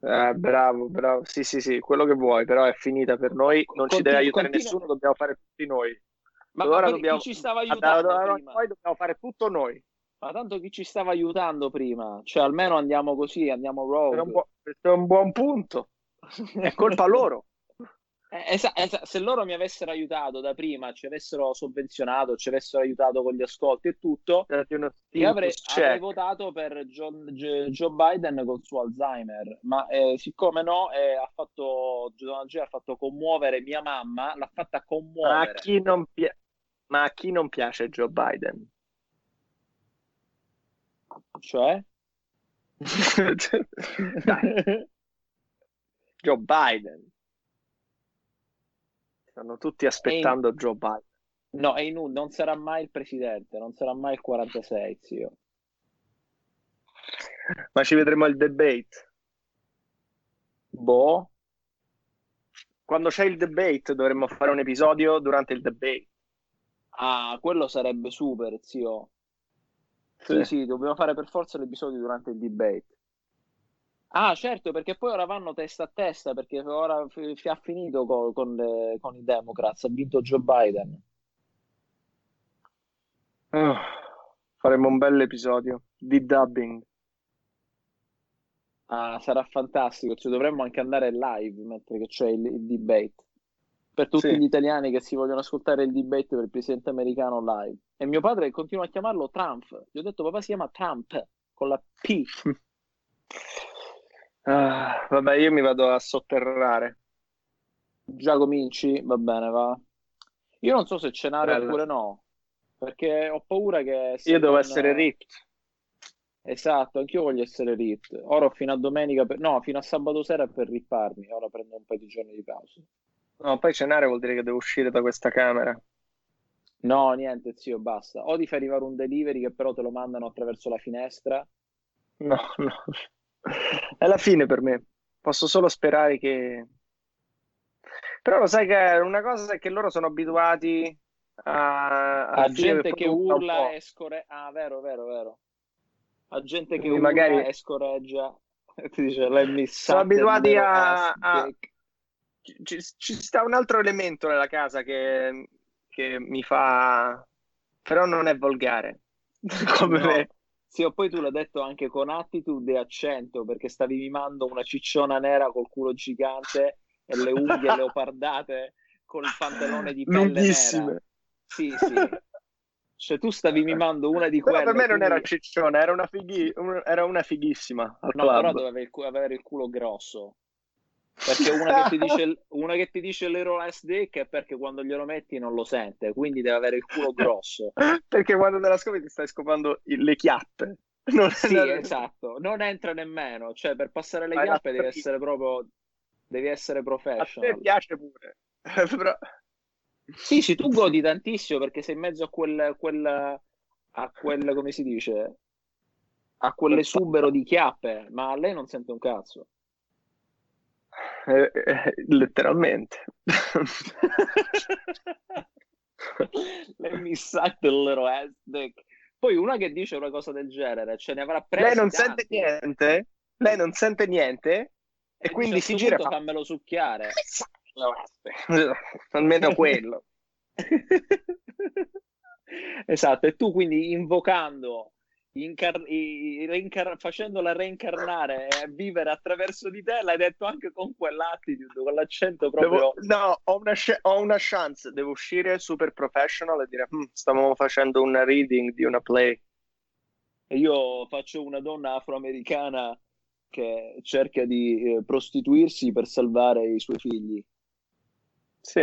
Eh, bravo, bravo. Sì, sì, sì, quello che vuoi, però è finita per noi. Non ci Continu- deve aiutare continua- nessuno, dobbiamo fare tutti noi. Ma, Allora dobbiamo- chi ci stava aiutando da- prima? Noi dobbiamo fare tutto noi. Ma tanto chi ci stava aiutando prima? Cioè, almeno andiamo così, andiamo Questo è un rogue. buo- questo è un buon punto. È colpa loro. Eh, esa- esa- se loro mi avessero aiutato da prima, ci avessero sovvenzionato, ci avessero aiutato con gli ascolti e tutto, io avrei, avrei votato per John- G- Joe Biden col suo Alzheimer, ma eh, siccome no, eh, ha fatto, Donald J ha fatto commuovere mia mamma, l'ha fatta Ma a commuovere. chi non pi- ma a chi non piace Joe Biden? Cioè? Joe Biden. Stanno tutti aspettando Joe Biden. No, è inutile, non sarà mai il presidente, non sarà mai il 46, zio. Ma ci vedremo al debate. Boh, Quando c'è il debate dovremmo fare un episodio durante il debate. Ah, quello sarebbe super, zio. Sì, sì, dobbiamo fare per forza l'episodio durante il debate. Ah, certo, perché poi ora vanno testa a testa, perché ora fi- fi- ha finito co- con, le- con i Democrats, ha vinto Joe Biden. Oh, faremo un bel episodio di dubbing. Ah, sarà fantastico, cioè, dovremmo anche andare live mentre c'è il, il debate. Per tutti Sì. gli italiani che si vogliono ascoltare il debate per il presidente americano live. E mio padre continua a chiamarlo Trump. Gli ho detto, papà si chiama Trump, con la P. Ah, vabbè, io mi vado a sotterrare. Già cominci? Va bene, va. Io non so se cenare Bello. oppure no, perché ho paura che... Io devo non- essere ripped. Esatto, anch'io voglio essere ripped. Ora fino a domenica, per... no, fino a sabato sera per ripparmi. Ora prendo un paio di giorni di pausa. No, poi cenare vuol dire che devo uscire da questa camera. No, niente, zio, basta. O ti fai arrivare un delivery che però te lo mandano attraverso la finestra. No, no. È la fine per me. Posso solo sperare che, Però lo sai che una cosa è che loro sono abituati a, a gente che urla e scorreggia. Ah, vero, vero, vero. A gente che urla magari... e scorreggia. Ti dice, l'hai missa. Sono abituati a... a... Ci, ci, sta un altro elemento nella casa che, che mi fa... Però non è volgare. Come no. me. Sì, o poi tu l'hai detto anche con attitude e accento, perché stavi mimando una cicciona nera col culo gigante e le unghie leopardate con il pantalone di pelle Lunghissime. nera. Sì, sì. Cioè, tu stavi mimando una di quelle. Però per me non era cicciona, era una, fighi... era una fighissima. no, club. però doveva avere il culo grosso. Perché una che ti dice, una che ti dice l'Hero Last Dick è perché quando glielo metti non lo sente, quindi deve avere il culo grosso. perché quando te la scopi ti stai scopando le chiappe. Non sì, non... esatto, non entra nemmeno, cioè per passare le Ma chiappe devi essere proprio devi essere professional. A te piace pure. Però... Sì, sì, tu godi tantissimo perché sei in mezzo a quel, quel, a quel come si dice, a quell'esubero di chiappe, ma lei non sente un cazzo. Eh, eh, letteralmente. lei mi sa del loro ass dick. Poi una che dice una cosa del genere, ce ne avrà preso. Lei non tanti. sente niente, lei non sente niente e, e quindi si gira. Fa... Fammelo succhiare. Almeno quello. esatto, e tu quindi invocando, incar- reincar- facendola reincarnare e vivere attraverso di te, l'hai detto anche con quell'attitude, con l'accento proprio... Devo, no, ho una, ho una, chance, devo uscire super professional e dire, hm, stiamo facendo una reading di una play. E io faccio una donna afroamericana che cerca di eh, prostituirsi per salvare i suoi figli. Sì,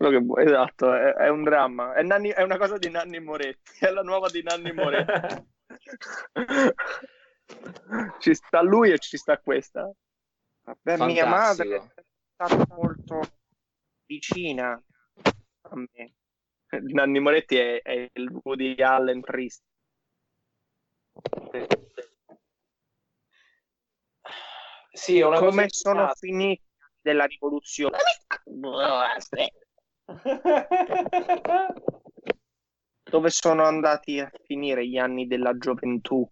quello che vuoi, esatto, è, è un dramma. È, Nanni, è, una cosa di Nanni Moretti, è la nuova di Nanni Moretti. ci sta lui e ci sta questa. Per mia madre è stata molto vicina a me. Nanni Moretti è, è il Woody Allen triste. Sì, come sono finiti della rivoluzione. Dove sono andati a finire gli anni della gioventù?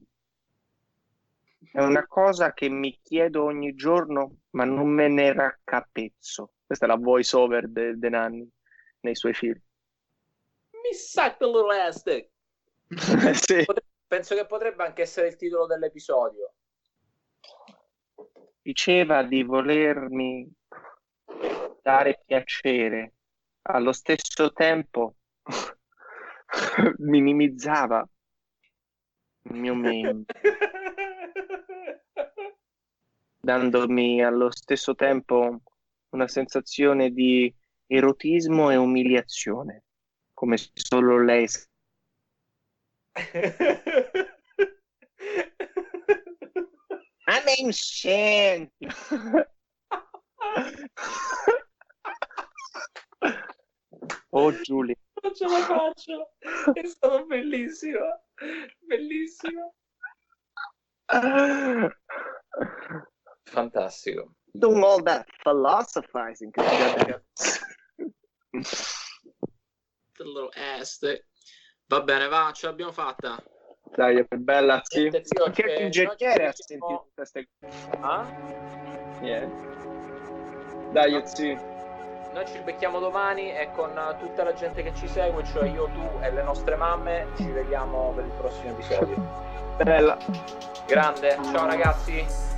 È una cosa che mi chiedo ogni giorno, ma non me ne raccapezzo. Questa è la voice over di de Nanni nei suoi film. Mi sa che loro este. sì. Penso che potrebbe anche essere il titolo dell'episodio. Diceva di volermi dare piacere, allo stesso tempo minimizzava il mio membro, dandomi allo stesso tempo una sensazione di erotismo e umiliazione, come solo lei. Ma mi senti? Oh Giulia. Non ce la faccio. È stato bellissimo. Bellissimo. Fantastico. Doing all that philosophizing. The little ass. Va bene, va, ce l'abbiamo fatta. Dai, che bella, sì. Che ingegnere ha sentito queste cose? Ah? Niente. Dai, sì. Noi ci becchiamo domani e con tutta la gente che ci segue, cioè io, tu e le nostre mamme, ci vediamo per il prossimo episodio. Bella. Grande, ciao ragazzi.